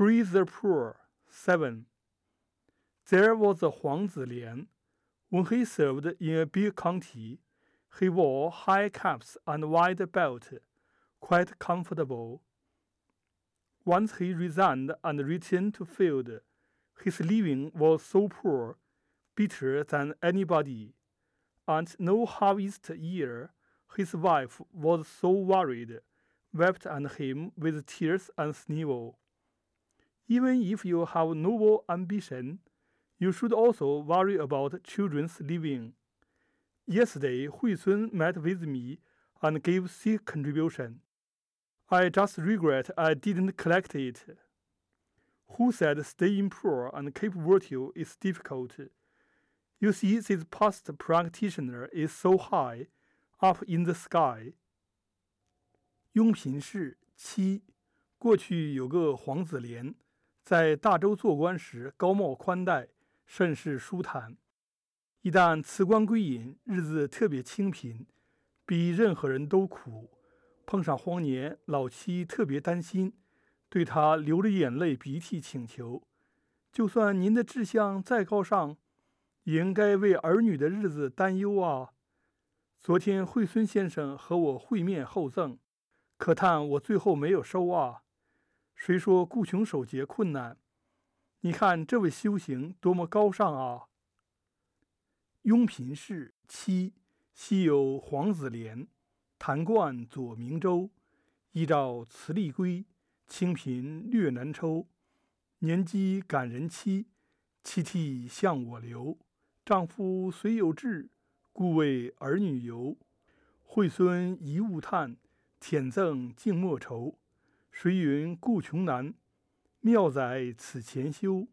Praise the poor. 7. There was a Huang Zilian. When he served in a big county, he wore high caps and wide belt, quite comfortable. Once he resigned and returned to field. His living was so poor, better than anybody. And no harvest year, his wife was so worried, wept at him with tears and snivel. Even if you have noble ambition, you should also worry about children's living. Yesterday, Hui Sun met with me and gave sick contribution. I just regret I didn't collect it. Who said staying poor and keep virtue is difficult? You see, this past practitioner is so high, up in the sky. 雍平氏七，过去有个黄子廉， 在大周做官时高帽宽带，甚是舒坦。一旦辞官归隐，日子特别清贫，比任何人都苦。碰上荒年，老妻特别担心，对他流着眼泪鼻涕请求：“就算您的志向再高尚，也应该为儿女的日子担忧啊！”昨天惠孙先生和我会面厚赠，可叹我最后没有收啊。谁说顾穷守节困难？你看这位修行多么高尚啊！雍平氏七，昔有黄子廉，弹冠左明州，依照慈利归，清贫略难抽。年饥感人妻，妻涕向我流。丈夫虽有志，故为儿女游。惠孙遗勿叹，舔赠竟莫愁。谁云顾穷难？妙哉此前修。